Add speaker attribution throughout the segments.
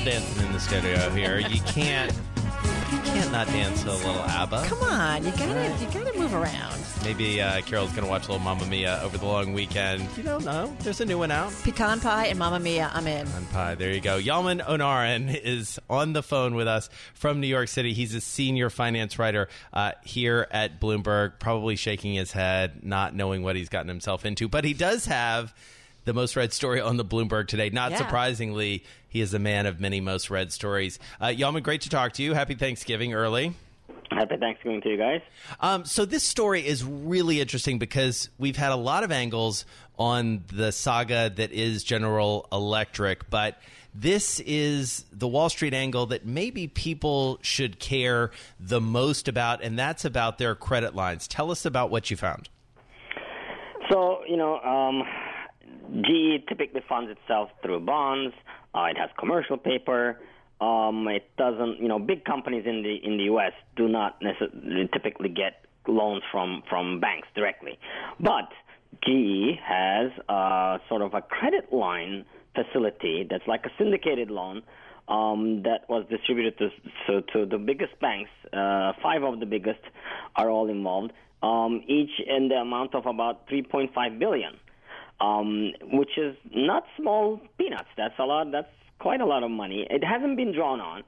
Speaker 1: Dancing in the studio here. You can't you can't not dance to a little ABBA.
Speaker 2: Come on, you gotta you gotta move around.
Speaker 1: Maybe uh, Carol's gonna watch a little Mamma Mia over the long weekend. You don't know. There's a new one out.
Speaker 2: Pecan pie and Mamma Mia. I'm in.
Speaker 1: Pecan pie. There you go. Yalman Onaran is on the phone with us from New York City. He's a senior finance writer uh, here at Bloomberg. Probably shaking his head, not knowing what he's gotten himself into, but he does have the most read story on the Bloomberg today. Not yeah. surprisingly, he is a man of many most read stories. Uh, Yalman, great to talk to you. Happy Thanksgiving early.
Speaker 3: Happy Thanksgiving to you guys.
Speaker 1: Um, so this story is really interesting because we've had a lot of angles on the saga that is General Electric, but this is the Wall Street angle that maybe people should care the most about, and that's about their credit lines. Tell us about what you found.
Speaker 3: So, you know, um, GE typically funds itself through bonds. Uh, it has commercial paper. Um, it doesn't, you know, big companies in the in the U.S. do not necessarily typically get loans from from banks directly, but GE has uh, sort of a credit line facility that's like a syndicated loan um, that was distributed to, to, to the biggest banks. Uh, five of the biggest are all involved, um, each in the amount of about 3.5 billion um, which is not small peanuts. That's a lot. That's quite a lot of money. It hasn't been drawn on.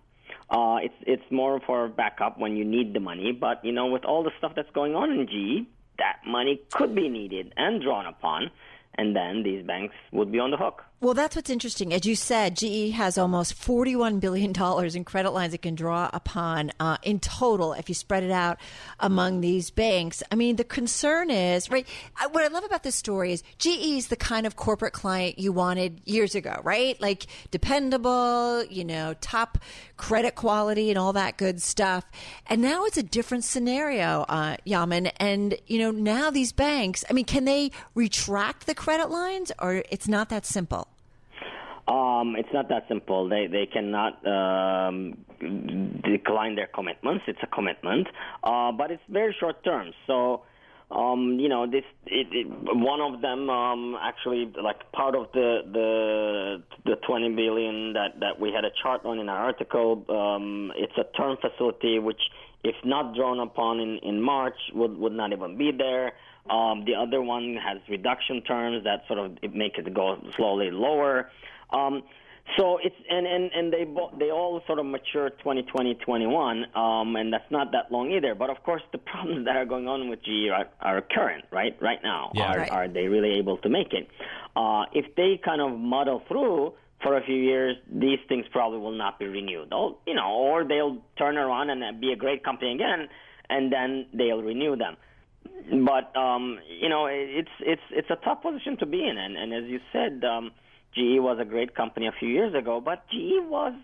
Speaker 3: Uh, it's it's more for backup when you need the money. But you know, with all the stuff that's going on in GE, that money could be needed and drawn upon, and then these banks would be on the hook.
Speaker 2: Well, that's what's interesting. As you said, GE has almost $41 billion in credit lines it can draw upon uh, in total if you spread it out among these banks. I mean, the concern is, right? What I love about this story is GE is the kind of corporate client you wanted years ago, right? Like dependable, you know, top credit quality and all that good stuff. And now it's a different scenario, uh, Yalman. And, you know, now these banks, I mean, can they retract the credit lines or it's not that simple?
Speaker 3: Um, it's not that simple. They they cannot um, decline their commitments. It's a commitment, uh, but it's very short term. So, um, you know, this it, it, one of them um, actually like part of the the the 20 billion that that we had a chart on in our article. Um, it's a term facility which, if not drawn upon in in March, would would not even be there. Um, the other one has reduction terms that sort of make it go slowly lower. Um, so it's and and and they they all sort of mature 2020 21 um and that's not that long either. But of course the problems that are going on with GE are, are current right right now.
Speaker 1: Yeah.
Speaker 3: are
Speaker 1: right.
Speaker 3: are they really able to make it? Uh if they kind of muddle through for a few years these things probably will not be renewed. They'll, you know or they'll turn around and be a great company again and then they'll renew them. But um you know it's it's it's a tough position to be in. And and as you said um GE was a great company a few years ago, but GE was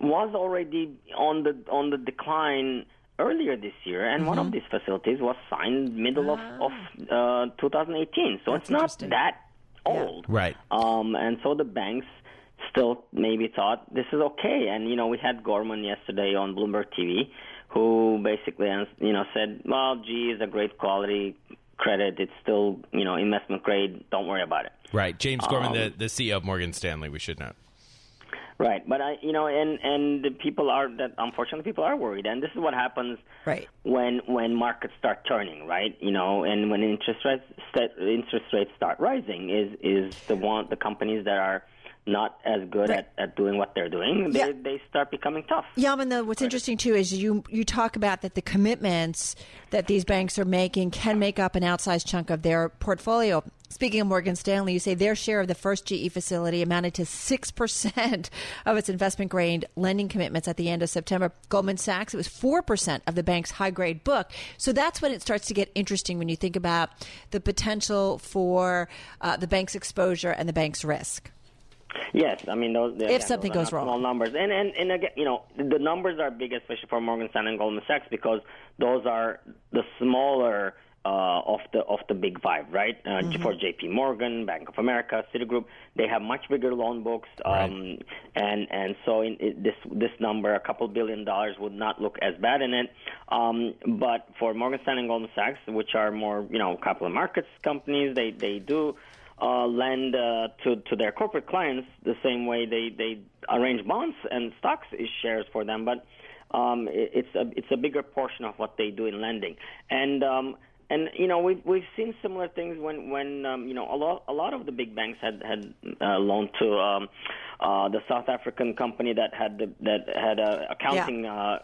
Speaker 3: was already on the on the decline earlier this year, and mm-hmm. one of mm-hmm. these facilities was signed middle of of uh, 2018. So
Speaker 2: That's
Speaker 3: it's not that old,
Speaker 1: yeah. right?
Speaker 3: Um, and so the banks still maybe thought this is okay. And you know, we had Gorman yesterday on Bloomberg TV, who basically you know said, "Well, GE is a great quality credit. It's still you know investment grade. Don't worry about it."
Speaker 1: Right, James Gorman, um, the, the CEO of Morgan Stanley. We should note.
Speaker 3: Right, but I, you know, and and the people are that unfortunately people are worried, and this is what happens
Speaker 2: right
Speaker 3: when when markets start turning, right? You know, and when interest rates interest rates start rising, is is the one the companies that are not as good right. at, at doing what they're doing, they, yeah. they start becoming tough.
Speaker 2: Yalman, though, what's right. interesting too is you you talk about that the commitments that these banks are making can make up an outsized chunk of their portfolio. Speaking of Morgan Stanley, you say their share of the first GE facility amounted to 6% of its investment grade lending commitments at the end of September. Goldman Sachs, it was 4% of the bank's high grade book. So that's when it starts to get interesting when you think about the potential for uh, the bank's exposure and the bank's risk.
Speaker 3: Yes, I mean those.
Speaker 2: If something
Speaker 3: those
Speaker 2: goes wrong,
Speaker 3: small numbers, and and and again, you know, the numbers are big, especially for Morgan Stanley and Goldman Sachs, because those are the smaller uh, of the of the big five, right? Uh, mm-hmm. For J.P. Morgan, Bank of America, Citigroup, they have much bigger loan books, um, right. and and so in, in this this number, a couple billion dollars, would not look as bad in it. Um, but for Morgan Stanley and Goldman Sachs, which are more you know capital markets companies, they they do. Uh, lend uh, to to their corporate clients the same way they they arrange bonds and stocks shares for them, but um, it, it's a it's a bigger portion of what they do in lending. And um, and you know we've we've seen similar things when when um, you know a lot a lot of the big banks had had uh, loaned to um, uh, the South African company that had the, that had a accounting yeah.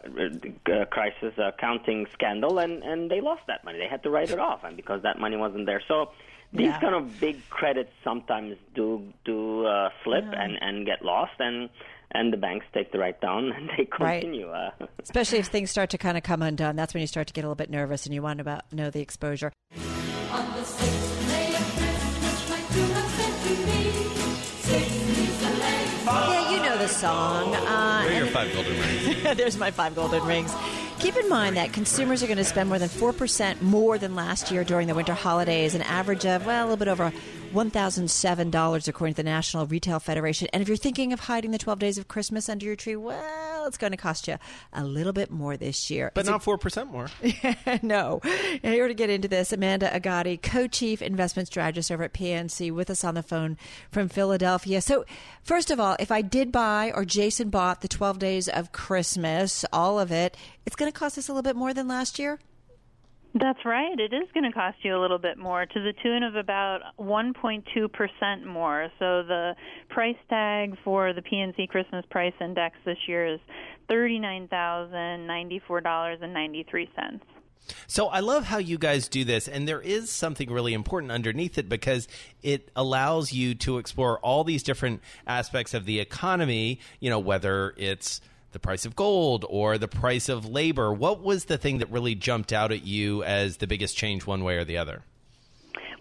Speaker 3: uh, uh, crisis, accounting scandal, and and they lost that money. They had to write it off, and because that money wasn't there, so. These yeah. kind of big credits sometimes do do uh, slip yeah. and and get lost, and and the banks take the write down and they continue.
Speaker 2: Right. Uh, Especially if things start to kind of come undone, that's when you start to get a little bit nervous and you want to know the exposure. Yeah, you know the song.
Speaker 1: Uh, your five golden rings.
Speaker 2: there's my five golden rings. Keep in mind that consumers are going to spend more than 4% more than last year during the winter holidays, an average of, well, a little bit over $1,007 according to the National Retail Federation. And if you're thinking of hiding the 12 days of Christmas under your tree, well, it's going to cost you a little bit more this year.
Speaker 1: But it's not a, 4% more.
Speaker 2: no. And here to get into this, Amanda Agati, co-chief investment strategist over at PNC with us on the phone from Philadelphia. So first of all, if I did buy or Jason bought the 12 days of Christmas, all of it, it's going to cost us a little bit more than last year?
Speaker 4: That's right. It is going to cost you a little bit more to the tune of about 1.2% more. So the price tag for the PNC Christmas Price Index this year is $39,094.93.
Speaker 1: So I love how you guys do this, and there is something really important underneath it because it allows you to explore all these different aspects of the economy, you know, whether it's the price of gold or the price of labor. What was the thing that really jumped out at you as the biggest change, one way or the other?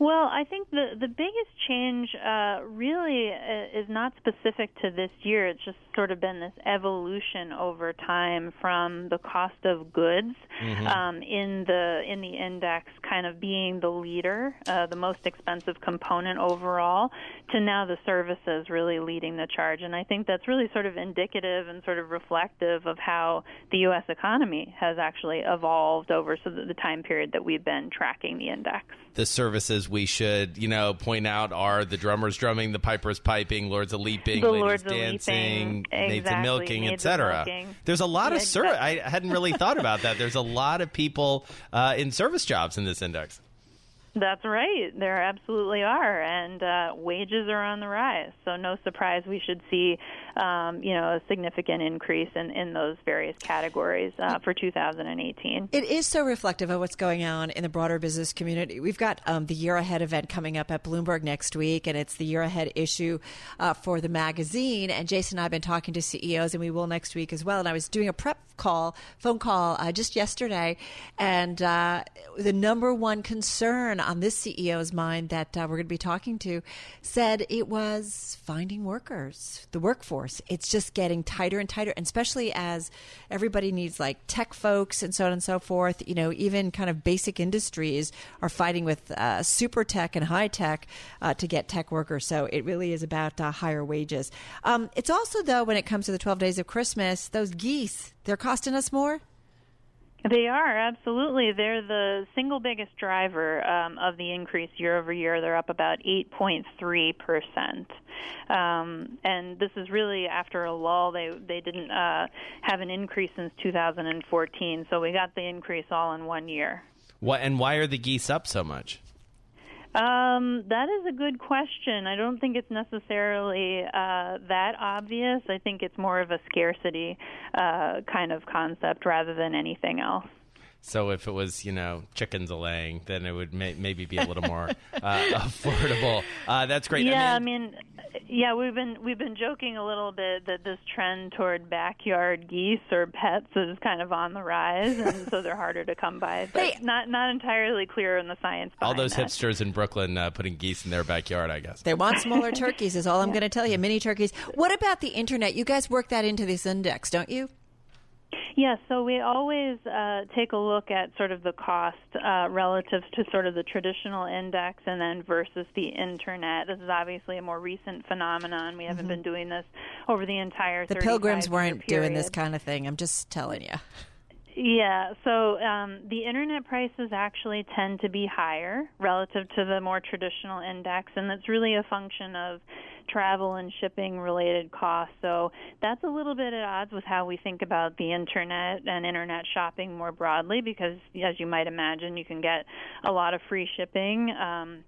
Speaker 4: Well, I think the the biggest change uh, really uh, is not specific to this year. It's just sort of been this evolution over time from the cost of goods mm-hmm. um, in the in the index kind of being the leader, uh, the most expensive component overall, to now the services really leading the charge. And I think that's really sort of indicative and sort of reflective of how the U.S. economy has actually evolved over so the time period that we've been tracking the index.
Speaker 1: The services we should, you know, point out are the drummers drumming, the pipers piping, lords a leaping,
Speaker 4: the
Speaker 1: ladies
Speaker 4: lords
Speaker 1: dancing,
Speaker 4: exactly.
Speaker 1: maids a milking, etc. There's a lot of exactly. service. I hadn't really thought about that. There's a lot of people uh, in service jobs in this index.
Speaker 4: That's right. There absolutely are, and uh, wages are on the rise. So no surprise we should see, um, you know, a significant increase in, in those various categories uh, for 2018.
Speaker 2: It is so reflective of what's going on in the broader business community. We've got um, the Year Ahead event coming up at Bloomberg next week, and it's the Year Ahead issue uh, for the magazine. And Jason and I have been talking to CEOs, and we will next week as well. And I was doing a prep call, phone call, uh, just yesterday, and uh, the number one concern on this CEO's mind that uh, we're going to be talking to said it was finding workers, the workforce. It's just getting tighter and tighter, and especially as everybody needs like tech folks and so on and so forth. You know, even kind of basic industries are fighting with uh, super tech and high tech uh, to get tech workers. So it really is about uh, higher wages. Um, it's also, though, when it comes to the 12 days of Christmas, those geese, they're costing us more.
Speaker 4: They are absolutely. They're the single biggest driver um, of the increase year over year. They're up about 8.3 percent, um, and this is really after a lull. They they didn't uh, have an increase since 2014, so we got the increase all in one year.
Speaker 1: What and why are the geese up so much?
Speaker 4: Um, that is a good question. I don't think it's necessarily uh, that obvious. I think it's more of a scarcity uh, kind of concept rather than anything else.
Speaker 1: So if it was, you know, chickens a laying, then it would may- maybe be a little more uh, affordable. Uh, that's great.
Speaker 4: Yeah, I mean, yeah, we've been we've been joking a little bit that this trend toward backyard geese or pets is kind of on the rise, and so they're harder to come by. But
Speaker 2: Hey.
Speaker 4: not not entirely clear in the science.
Speaker 1: all those
Speaker 4: that.
Speaker 1: hipsters in Brooklyn uh, putting geese in their backyard, I guess.
Speaker 2: They want smaller turkeys, is all I'm going to tell you. Mini turkeys. What about the internet? You guys work that into this index, don't you?
Speaker 4: Yeah, so we always uh, take a look at sort of the cost uh, relative to sort of the traditional index and then versus the internet. This is obviously a more recent phenomenon. We haven't been doing this over the entire
Speaker 2: Mm-hmm. The pilgrims weren't doing this kind of thing. I'm just telling you.
Speaker 4: Yeah, so um, the internet prices actually tend to be higher relative to the more traditional index, and that's really a function of travel and shipping related costs. So that's a little bit at odds with how we think about the internet and internet shopping more broadly, because as you might imagine, you can get a lot of free shipping. Um,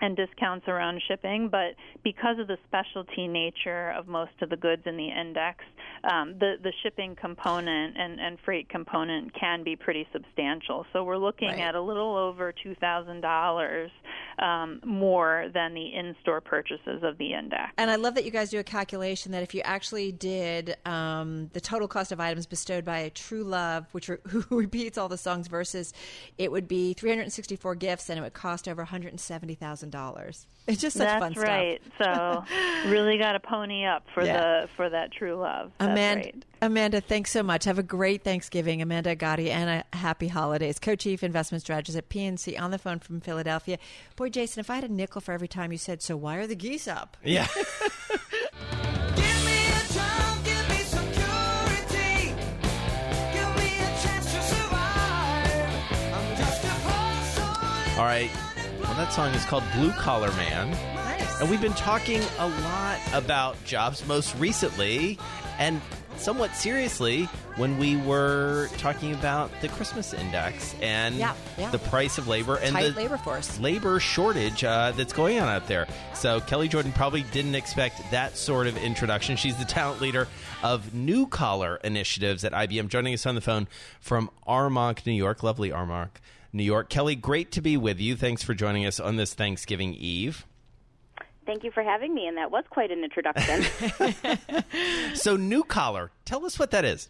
Speaker 4: and discounts around shipping, but because of the specialty nature of most of the goods in the index, um, the the shipping component and, and freight component can be pretty substantial. So we're looking
Speaker 2: Right.
Speaker 4: at a little over two thousand dollars um, more than the in-store purchases of the index.
Speaker 2: And I love that you guys do a calculation that if you actually did um, the total cost of items bestowed by a true love, which re- who repeats all the songs versus, it would be 364 gifts and it would cost over $170,000. It's just such
Speaker 4: That's
Speaker 2: fun
Speaker 4: right. So really got to pony up for
Speaker 2: Yeah.
Speaker 4: the for that true love. That's
Speaker 2: Amanda,
Speaker 4: right.
Speaker 2: Amanda, thanks so much. Have a great Thanksgiving. Amanda Agati and a happy holidays. Co-chief investment strategist at PNC on the phone from Philadelphia. Boy, Jason, if I had a nickel for every time you said, so why are the geese up?
Speaker 1: Yeah.
Speaker 5: Give me a job, give me security. Give me a chance to survive. I'm just a poor soul.
Speaker 1: All right. That song is called Blue Collar Man.
Speaker 2: Nice.
Speaker 1: And we've been talking a lot about jobs most recently and somewhat seriously when we were talking about the Christmas index and
Speaker 2: Yeah, yeah.
Speaker 1: the price of labor and
Speaker 2: Tight
Speaker 1: the
Speaker 2: labor force.
Speaker 1: labor shortage uh, that's going on out there. So Kelli Jordan probably didn't expect that sort of introduction. She's the talent leader of New Collar Initiatives at IBM, joining us on the phone from Armonk, New York. Lovely Armonk, New York. Kelli, great to be with you. Thanks for joining us on this Thanksgiving Eve.
Speaker 6: Thank you for having me, and that was quite an introduction.
Speaker 1: So, New Collar, tell us what that is.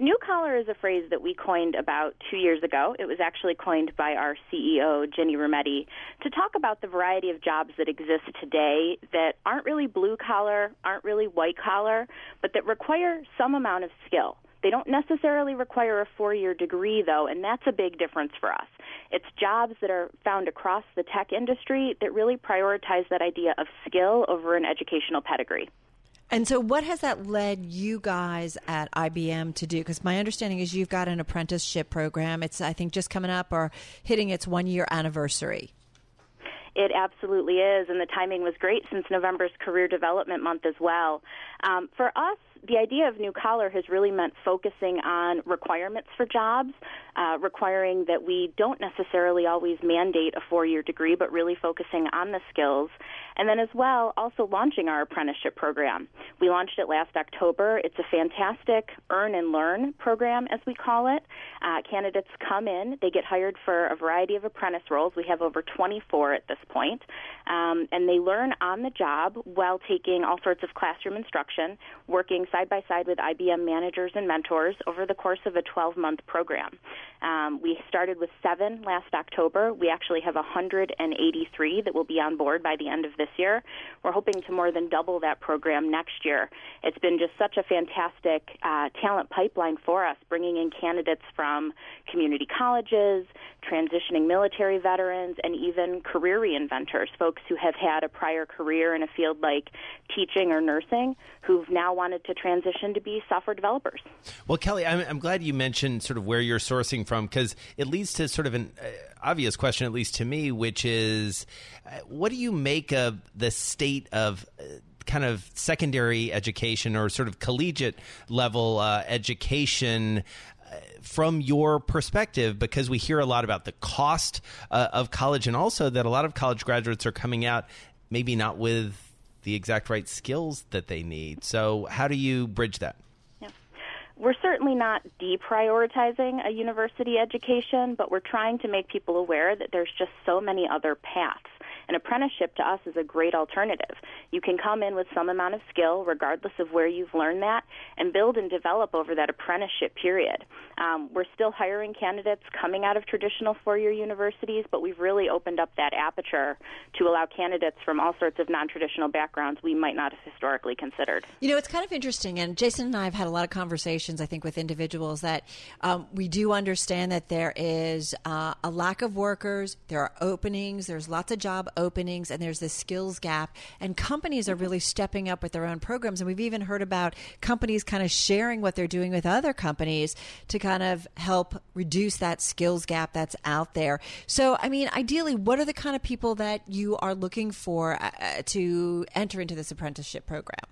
Speaker 6: New collar is a phrase that we coined about two years ago. It was actually coined by our CEO, Ginni Rometty, to talk about the variety of jobs that exist today that aren't really blue collar, aren't really white collar, but that require some amount of skill. They don't necessarily require a four year degree, though, and that's a big difference for us. It's jobs that are found across the tech industry that really prioritize that idea of skill over an educational pedigree.
Speaker 2: And so, what has that led you guys at IBM to do? Because my understanding is you've got an apprenticeship program. It's, I think, just coming up or hitting its one year anniversary.
Speaker 6: It absolutely is, and the timing was great since November's Career Development Month as well. Um, for us, the idea of New Collar has really meant focusing on requirements for jobs, uh, requiring that we don't necessarily always mandate a four year degree, but really focusing on the skills. And then, as well, also launching our apprenticeship program. We launched it last October. It's a fantastic earn and learn program, as we call it. Uh, candidates come in, they get hired for a variety of apprentice roles. We have over 24 at this point. Um, and they learn on the job while taking all sorts of classroom instruction, working side by side with IBM managers and mentors over the course of a 12 month program. Um, we started with seven last October. We actually have 183 that will be on board by the end of this year. We're hoping to more than double that program next year. It's been just such a fantastic uh, talent pipeline for us, bringing in candidates from community colleges, transitioning military veterans, and even career reinventors, folks who have had a prior career in a field like teaching or nursing who've now wanted to transition to be software developers.
Speaker 1: Well, Kelli, I'm, I'm glad you mentioned sort of where you're sourcing from because it leads to sort of an uh, obvious question, at least to me, which is uh, what do you make of the state of uh, kind of secondary education or sort of collegiate level uh, education? uh, From your perspective, because we hear a lot about the cost uh, of college, and also that a lot of college graduates are coming out maybe not with the exact right skills that they need. So, how do you bridge that?
Speaker 6: we're certainly not deprioritizing a university education, but we're trying to make people aware that there's just so many other paths. An apprenticeship to us is a great alternative. You can come in with some amount of skill, regardless of where you've learned that, and build and develop over that apprenticeship period. Um, we're still hiring candidates coming out of traditional four year universities, but we've really opened up that aperture to allow candidates from all sorts of non traditional backgrounds we might not have historically considered.
Speaker 2: You know, it's kind of interesting, and Jason and I have had a lot of conversations, I think, with individuals that um, we do understand that there is uh, a lack of workers, there are openings, there's lots of job openings, and there's this skills gap, and companies are really stepping up with their own programs. And we've even heard about companies kind of sharing what they're doing with other companies to kind of help reduce that skills gap that's out there. So, I mean, ideally, what are the kind of people that you are looking for uh, uh, to enter into this apprenticeship program?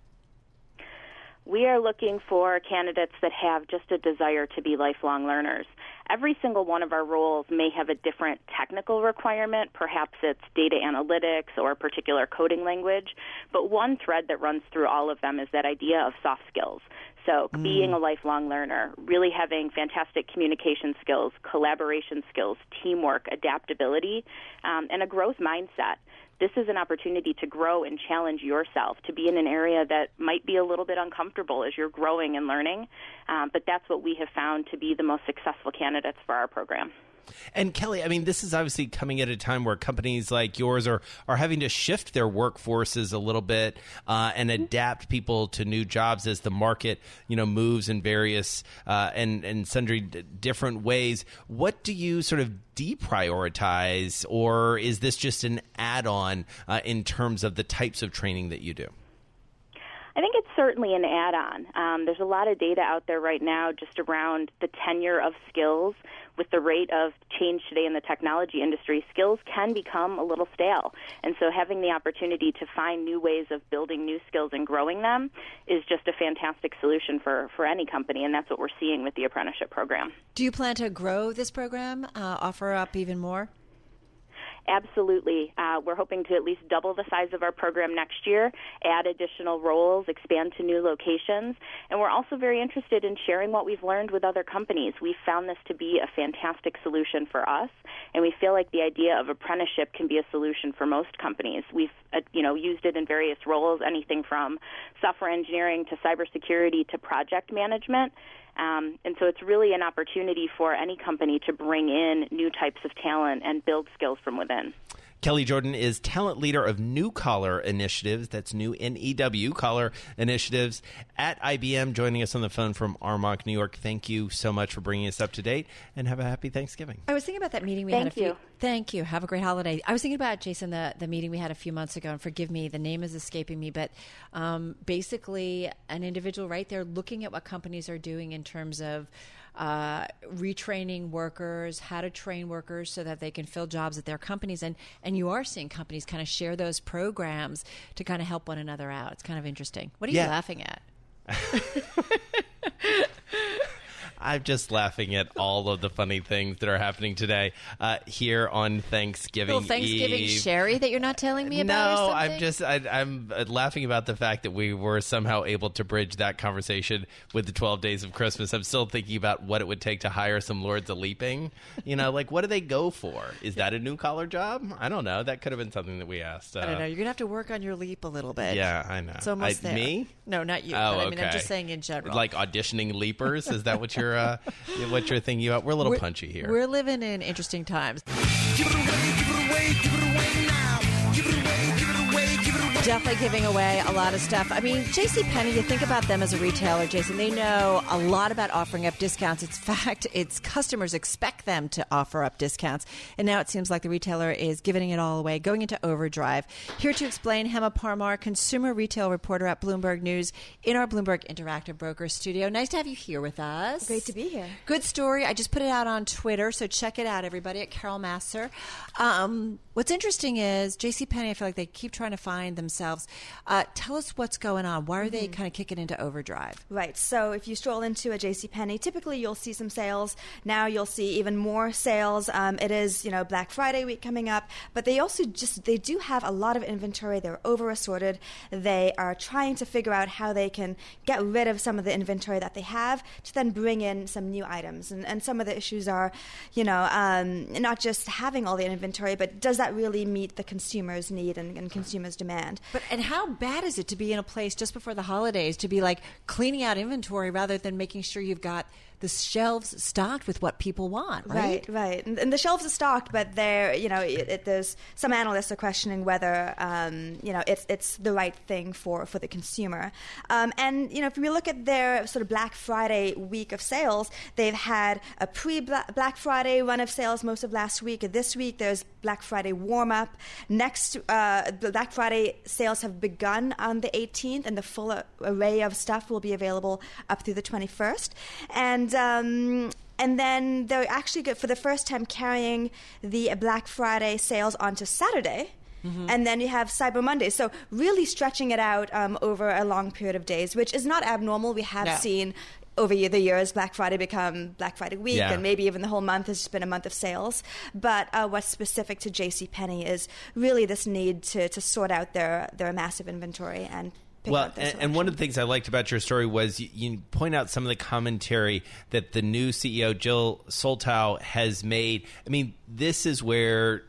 Speaker 6: We are looking for candidates that have just a desire to be lifelong learners. Every single one of our roles may have a different technical requirement. Perhaps it's data analytics or a particular coding language. But one thread that runs through all of them is that idea of soft skills. So, being a lifelong learner, really having fantastic communication skills, collaboration skills, teamwork, adaptability, um, and a growth mindset this is an opportunity to grow and challenge yourself to be in an area that might be a little bit uncomfortable as you're growing and learning. Um, but that's what we have found to be the most successful candidates for our program.
Speaker 1: And Kelli, I mean, this is obviously coming at a time where companies like yours are are having to shift their workforces a little bit uh, and adapt people to new jobs as the market, you know, moves in various uh, and and sundry d- different ways. What do you sort of deprioritize, or is this just an add-on uh, in terms of the types of training that you do?
Speaker 6: I think it's certainly an add on. Um, there's a lot of data out there right now just around the tenure of skills. With the rate of change today in the technology industry, skills can become a little stale. And so having the opportunity to find new ways of building new skills and growing them is just a fantastic solution for, for any company. And that's what we're seeing with the apprenticeship program.
Speaker 2: Do you plan to grow this program, uh, offer up even more?
Speaker 6: Absolutely. Uh, we're hoping to at least double the size of our program next year, add additional roles, expand to new locations, and we're also very interested in sharing what we've learned with other companies. We've found this to be a fantastic solution for us, and we feel like the idea of apprenticeship can be a solution for most companies. We've uh, you know used it in various roles, anything from software engineering to cybersecurity to project management. Um, and so it's really an opportunity for any company to bring in new types of talent and build skills from within.
Speaker 1: Kelli Jordan is talent leader of New Collar Initiatives. That's new N E W Collar Initiatives at IBM. Joining us on the phone from Armonk, New York. Thank you so much for bringing us up to date, and have a happy Thanksgiving.
Speaker 2: I was thinking about that meeting we had a
Speaker 6: Thank
Speaker 2: few.
Speaker 6: you.
Speaker 2: Thank you. Have a great holiday. I was thinking about Jason the the meeting we had a few months ago, and forgive me, the name is escaping me, but um, basically, an individual right there looking at what companies are doing in terms of. Uh, retraining workers, how to train workers so that they can fill jobs at their companies, and and you are seeing companies kind of share those programs to kind of help one another out. It's kind of interesting. What are you
Speaker 1: Yeah.
Speaker 2: laughing at?
Speaker 1: I'm just laughing at all of the funny things that are happening today uh, here on Thanksgiving
Speaker 2: Little Thanksgiving
Speaker 1: Eve.
Speaker 2: sherry that you're not telling me about.
Speaker 1: No? I'm just I, I'm uh, laughing about the fact that we were somehow able to bridge that conversation with the 12 days of Christmas. I'm still thinking about what it would take to hire some Lords of Leaping. You know, like what do they go for? Is that a new collar job? I don't know. That could have been something that we asked. Uh,
Speaker 2: I don't know. You're gonna have to work on your leap a little bit.
Speaker 1: Yeah, I know.
Speaker 2: It's almost
Speaker 1: I-
Speaker 2: there.
Speaker 1: me?
Speaker 2: No, not you.
Speaker 1: Oh,
Speaker 2: but I mean, I'm just saying in general.
Speaker 1: Like auditioning leapers? Is that what you're uh, what you're thinking about? We're a little
Speaker 2: We're-
Speaker 1: punchy here.
Speaker 2: We're living in interesting times.
Speaker 5: Give it away, give it away, give it away now. Give it away, give
Speaker 2: Definitely giving away a lot of stuff. I mean, J.C. Penney. You think about them as a retailer, Jason. They know a lot about offering up discounts. It's fact, its customers expect them to offer up discounts, and now it seems like the retailer is giving it all away, going into overdrive. Here to explain, Hema Parmar, consumer retail reporter at Bloomberg News, in our Bloomberg Interactive Brokers studio. Nice to have you here with us.
Speaker 7: Great to be here.
Speaker 2: Good story. I just put it out on Twitter, so check it out, everybody, at Carol Massar. Um, what's interesting is J.C. Penney. I feel like they keep trying to find themselves themselves. Uh, tell us what's going on. Why are they kind of kicking into overdrive?
Speaker 7: Right. So if you stroll into a J.C. Penney, typically you'll see some sales. Now you'll see even more sales. Um, it is you know Black Friday week coming up, but they also just they do have a lot of inventory. They're over assorted. They are trying to figure out how they can get rid of some of the inventory that they have to then bring in some new items. And, and some of the issues are, you know, um, not just having all the inventory, but does that really meet the consumer's need and, and consumer's demand?
Speaker 2: But and how bad is it to be in a place just before the holidays to be like cleaning out inventory rather than making sure you've got the shelves stocked with what people want, right?
Speaker 7: Right, right. And, and the shelves are stocked, but they're, you know, it, it, there's some analysts are questioning whether, um, you know, it's it's the right thing for for the consumer. Um, and you know, if we look at their sort of Black Friday week of sales, they've had a pre Black Friday run of sales most of last week. This week, there's Black Friday warm up. Next, uh, Black Friday sales have begun on the 18th, and the full array of stuff will be available up through the 21st. And um, and then they're actually good for the first time carrying the Black Friday sales onto Saturday. And then you have Cyber Monday. So, really stretching it out um, over a long period of days, which is not abnormal. We have
Speaker 2: No.
Speaker 7: seen over the years Black Friday become Black Friday week,
Speaker 1: Yeah.
Speaker 7: and maybe even the whole month has just been a month of sales. But uh, what's specific to JCPenney is really this need to, to sort out their, their massive inventory and
Speaker 1: Well, and, and one of the things I liked about your story was you, you point out some of the commentary that the new CEO Jill Soltau has made. I mean, this is where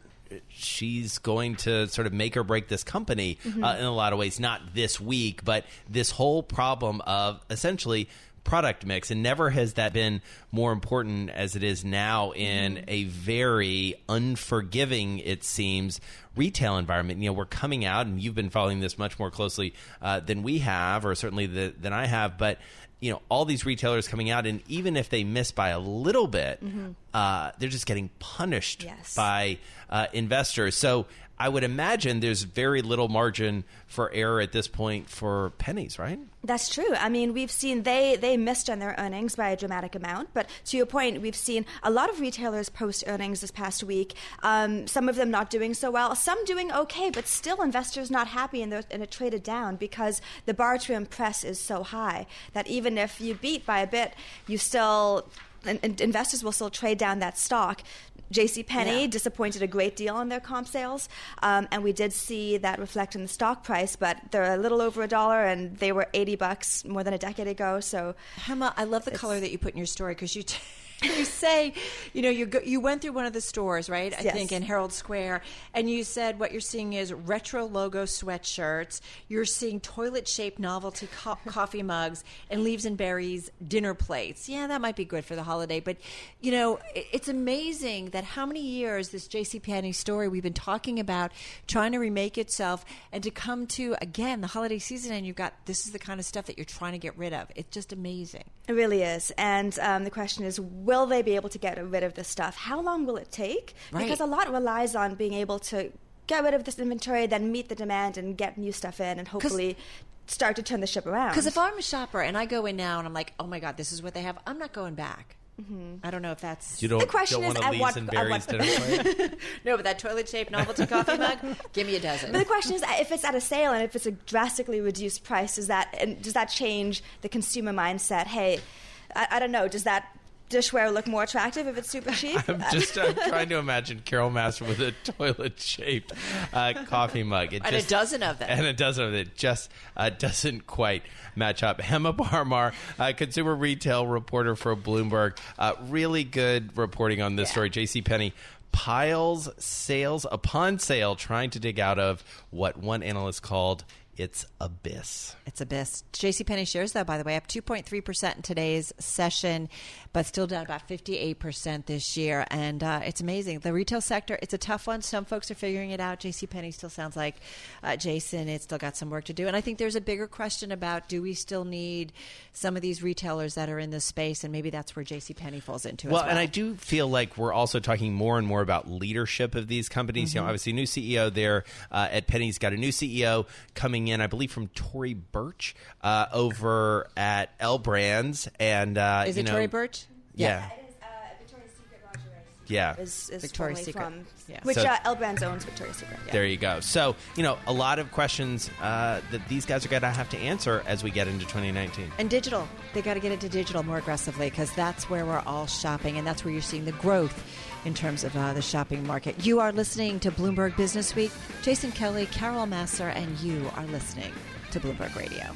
Speaker 1: she's going to sort of make or break this company
Speaker 7: Mm-hmm.
Speaker 1: uh, in a lot of ways. Not this week, but this whole problem of essentially product mix and never has that been more important as it is now in
Speaker 7: Mm-hmm.
Speaker 1: a very unforgiving it seems retail environment you know we're coming out and you've been following this much more closely uh, than we have or certainly the, than i have but you know all these retailers coming out and even if they miss by a little bit uh, they're just getting punished
Speaker 7: Yes.
Speaker 1: by uh, investors so i would imagine there's very little margin for error at this point for Penney's right
Speaker 7: That's true. I mean, we've seen they they missed on their earnings by a dramatic amount. But to your point, we've seen a lot of retailers post earnings this past week. Um, some of them not doing so well, some doing okay, but still investors not happy and, and it traded down because the bar to impress is so high that even if you beat by a bit, you still and, and investors will still trade down that stock. J.C. Penney
Speaker 2: Yeah.
Speaker 7: disappointed a great deal on their comp sales, um, and we did see that reflect in the stock price. But they're a little over a dollar, and they were eighty bucks more than a decade ago. So
Speaker 2: Hema, I love the color that you put in your story because you. T- You say, you know, you go, you went through one of the stores, right? I
Speaker 7: Yes.
Speaker 2: think in Herald Square, and you said what you're seeing is retro logo sweatshirts. You're seeing toilet-shaped novelty co- coffee mugs and leaves and berries dinner plates. Yeah, that might be good for the holiday, but you know, it- it's amazing that how many years this J.C. Penney story we've been talking about, trying to remake itself, and to come to again the holiday season, and you've got this is the kind of stuff that you're trying to get rid of. It's just amazing.
Speaker 7: it really is. And um, the question is, will they be able to get rid of this stuff? How long will it take?
Speaker 2: Right.
Speaker 7: Because a lot relies on being able to get rid of this inventory, then meet the demand and get new stuff in, and hopefully start to turn the ship around.
Speaker 2: Because if I'm a shopper and I go in now and I'm like, oh my god, this is what they have, I'm not going back. Mm-hmm. I don't know if that's
Speaker 1: you don't,
Speaker 7: The question
Speaker 1: don't
Speaker 7: is
Speaker 1: want a
Speaker 7: at what-
Speaker 1: and
Speaker 7: at what-
Speaker 2: no, but that toilet shaped novelty coffee mug, give me a dozen.
Speaker 7: But the question is, if it's at a sale and if it's a drastically reduced price, does that and does that change the consumer mindset? Hey, I, I don't know. Does that dishware look more attractive if it's super cheap?
Speaker 1: I'm just I'm trying to imagine Carol Massar with a toilet shaped uh, coffee mug. It
Speaker 2: And a dozen of them.
Speaker 1: And a dozen of it just uh, doesn't quite match up. Hema Parmar, uh, consumer retail reporter for Bloomberg. Uh, really good reporting on this story. J.C. Penney piles sales upon sale, trying to dig out of what one analyst called its abyss.
Speaker 2: It's abyss. JCPenney shares, though, by the way, up 2.3% in today's session, but still down about 58% this year. And uh, it's amazing. The retail sector, it's a tough one. Some folks are figuring it out. JCPenney still sounds like uh, Jason. It's still got some work to do. And I think there's a bigger question about do we still need some of these retailers that are in this space? And maybe that's where JCPenney falls into
Speaker 1: Well,
Speaker 2: as well.
Speaker 1: and I do feel like we're also talking more and more about leadership of these companies.
Speaker 2: Mm-hmm.
Speaker 1: You know, obviously, new CEO there uh, at Penney's got a new CEO coming in, I believe, from Tory Burch uh, over at L Brands, and uh,
Speaker 2: Is
Speaker 1: you
Speaker 2: it
Speaker 1: know,
Speaker 2: Tory Burch?
Speaker 1: Yeah. Yeah.
Speaker 7: is, is
Speaker 2: Victoria's Secret.
Speaker 7: from
Speaker 2: Yeah.
Speaker 7: which
Speaker 1: So-
Speaker 7: uh, L Brands owns Victoria's Secret. Yeah.
Speaker 1: There you go. So, you know, a lot of questions uh, that these guys are going to have to answer as we get into 2019.
Speaker 2: And digital. They got to get into digital more aggressively because that's where we're all shopping and that's where you're seeing the growth in terms of uh, the shopping market. You are listening to Bloomberg Business Week. Jason Kelly, Carol Massar, and you are listening to Bloomberg Radio.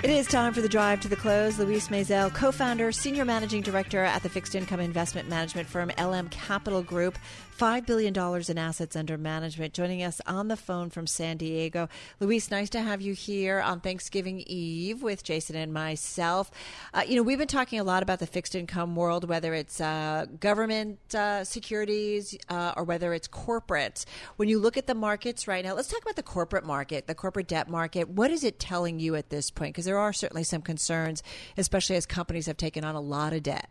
Speaker 2: It is time for the drive to the close. Luis Maizel, co founder, senior managing director at the fixed income investment management firm LM Capital Group, $5 billion in assets under management, joining us on the phone from San Diego. Luis, nice to have you here on Thanksgiving Eve with Jason and myself. Uh, you know, we've been talking a lot about the fixed income world, whether it's uh, government uh, securities uh, or whether it's corporate. When you look at the markets right now, let's talk about the corporate market, the corporate debt market. What is it telling you at this point? Because there are certainly some concerns, especially as companies have taken on a lot of debt.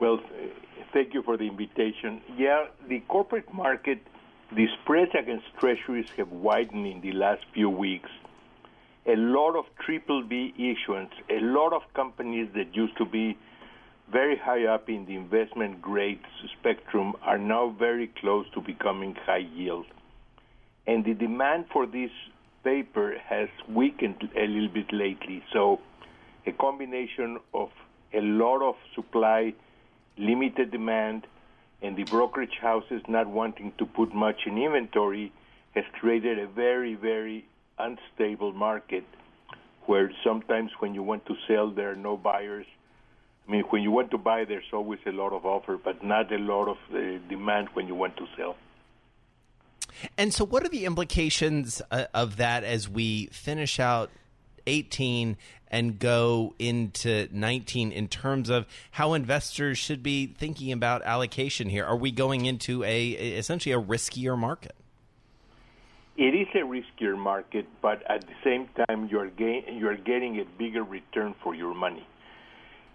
Speaker 8: Well, thank you for the invitation. Yeah, the corporate market, the spreads against treasuries have widened in the last few weeks. A lot of triple B issuance, a lot of companies that used to be very high up in the investment grade spectrum are now very close to becoming high yield. And the demand for this paper has weakened a little bit lately. So, a combination of a lot of supply, limited demand, and the brokerage houses not wanting to put much in inventory has created a very, very unstable market where sometimes when you want to sell, there are no buyers. I mean, when you want to buy, there's always a lot of offer, but not a lot of uh, demand when you want to sell.
Speaker 1: And so, what are the implications uh, of that as we finish out 18 and go into 19 in terms of how investors should be thinking about allocation here? Are we going into a essentially a riskier market?
Speaker 8: It is a riskier market, but at the same time, you're gain, you're getting a bigger return for your money.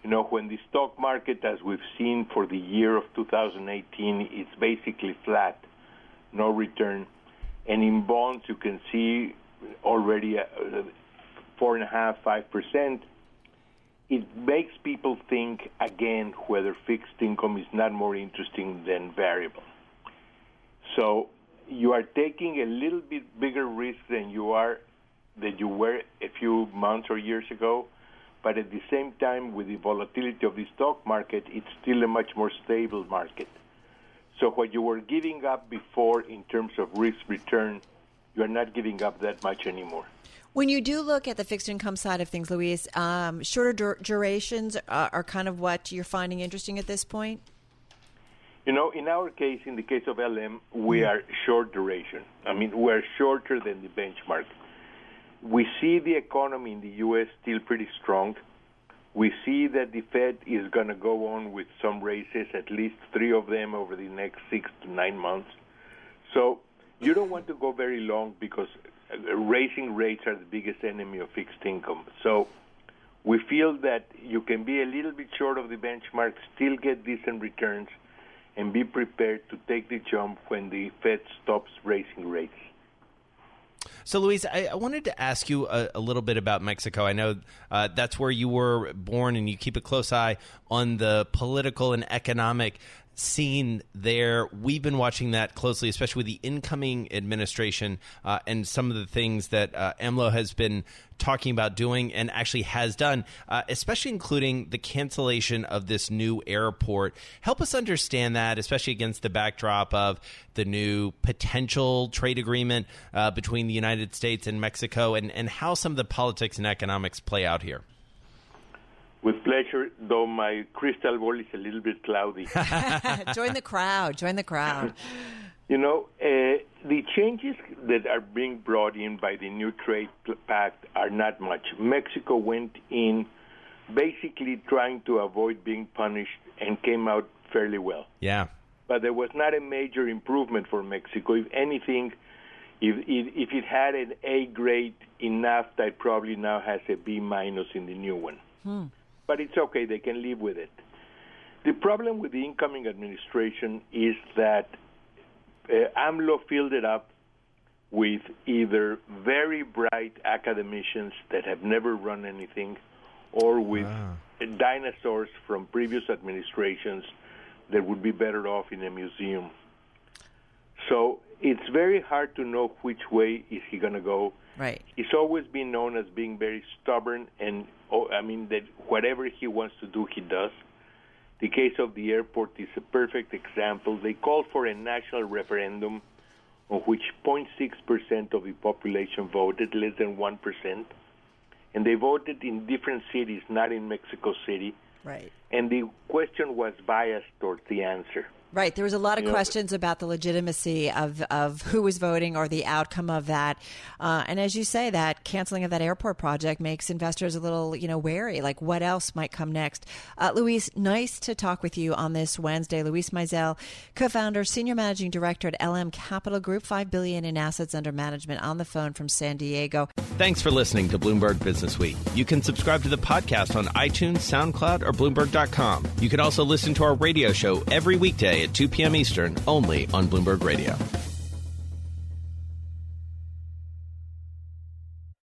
Speaker 8: You know, when the stock market, as we've seen for the year of 2018, it's basically flat, no return, and in bonds you can see already uh, four and a half, five percent. It makes people think again whether fixed income is not more interesting than variable. So you are taking a little bit bigger risk than you are that you were a few months or years ago, but at the same time, with the volatility of the stock market, it's still a much more stable market. So what you were giving up before in terms of risk return, you are not giving up that much anymore.
Speaker 2: When you do look at the fixed income side of things, Luis, um, shorter dur- durations are, are kind of what you're finding interesting at this point.
Speaker 8: You know, in our case, in the case of LM, we are short duration. I mean, we're shorter than the benchmark. We see the economy in the U.S. still pretty strong. We see that the Fed is going to go on with some raises, at least three of them over the next six to nine months. So you don't want to go very long because uh, raising rates are the biggest enemy of fixed income. So we feel that you can be a little bit short of the benchmark, still get decent returns, and be prepared to take the jump when the Fed stops raising rates.
Speaker 1: So, Luis, I, I wanted to ask you a, a little bit about Mexico. I know uh, that's where you were born, and you keep a close eye on the political and economic scene there. We've been watching that closely, especially with the incoming administration uh, and some of the things that uh, AMLO has been talking about doing and actually has done, uh, especially including the cancellation of this new airport. Help us understand that, especially against the backdrop of the new potential trade agreement uh, between the United States and Mexico and, and how some of the politics and economics play out here.
Speaker 8: With pleasure, though my crystal ball is a little bit cloudy.
Speaker 2: join the crowd. Join the crowd.
Speaker 8: You know, uh, the changes that are being brought in by the new trade pact are not much. Mexico went in basically trying to avoid being punished and came out fairly well.
Speaker 1: Yeah.
Speaker 8: But there was not a major improvement for Mexico. If anything, if if, if it had an A grade in NAFTA, it probably now has a B minus in the new one.
Speaker 2: Hmm.
Speaker 8: But it's okay; they can live with it. The problem with the incoming administration is that uh, AMLO filled it up with either very bright academicians that have never run anything, or with dinosaurs from previous administrations that would be better off in a museum. So it's very hard to know which way is he going to go.
Speaker 2: Right.
Speaker 8: He's always been known as being very stubborn, and oh, I mean that whatever he wants to do, he does. The case of the airport is a perfect example. They called for a national referendum on which 0.6% of the population voted, less than 1%. And they voted in different cities, not in Mexico City.
Speaker 2: Right.
Speaker 8: And the question was biased towards the answer.
Speaker 2: Right. There was a lot of
Speaker 8: You know,
Speaker 2: questions about the legitimacy of, of who was voting or the outcome of that. Uh, and as you say, that canceling of that airport project makes investors a little, you know, wary. Like, what else might come next? Uh, Luis, nice to talk with you on this Wednesday. Luis Maizel, co-founder, senior managing director at LM Capital Group, five billion in assets under management, on the phone from San Diego.
Speaker 1: Thanks for listening to Bloomberg Business Week. You can subscribe to the podcast on iTunes, SoundCloud, or Bloomberg.com. You can also listen to our radio show every weekday at 2 p.m. Eastern, only on Bloomberg Radio.